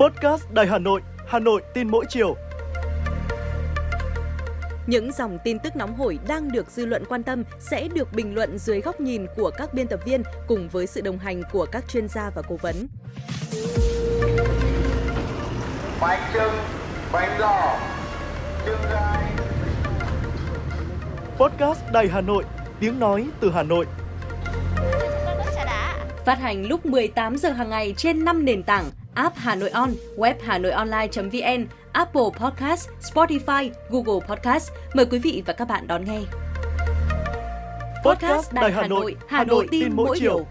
Podcast Đài Hà Nội, Hà Nội tin mỗi chiều. Những dòng tin tức nóng hổi đang được dư luận quan tâm sẽ được bình luận dưới góc nhìn của các biên tập viên cùng với sự đồng hành của các chuyên gia và cố vấn. Bánh trưng, bánh giò, trưng gai. Podcast Đài Hà Nội, tiếng nói từ Hà Nội. Phát hành lúc 18 giờ hàng ngày trên 5 nền tảng app Hà Nội On, web Hà Nội Online.vn, Apple Podcast, Spotify, Google Podcast. Mời quý vị và các bạn đón nghe. Podcast Đài Hà Nội, Hà Nội tin mỗi chiều.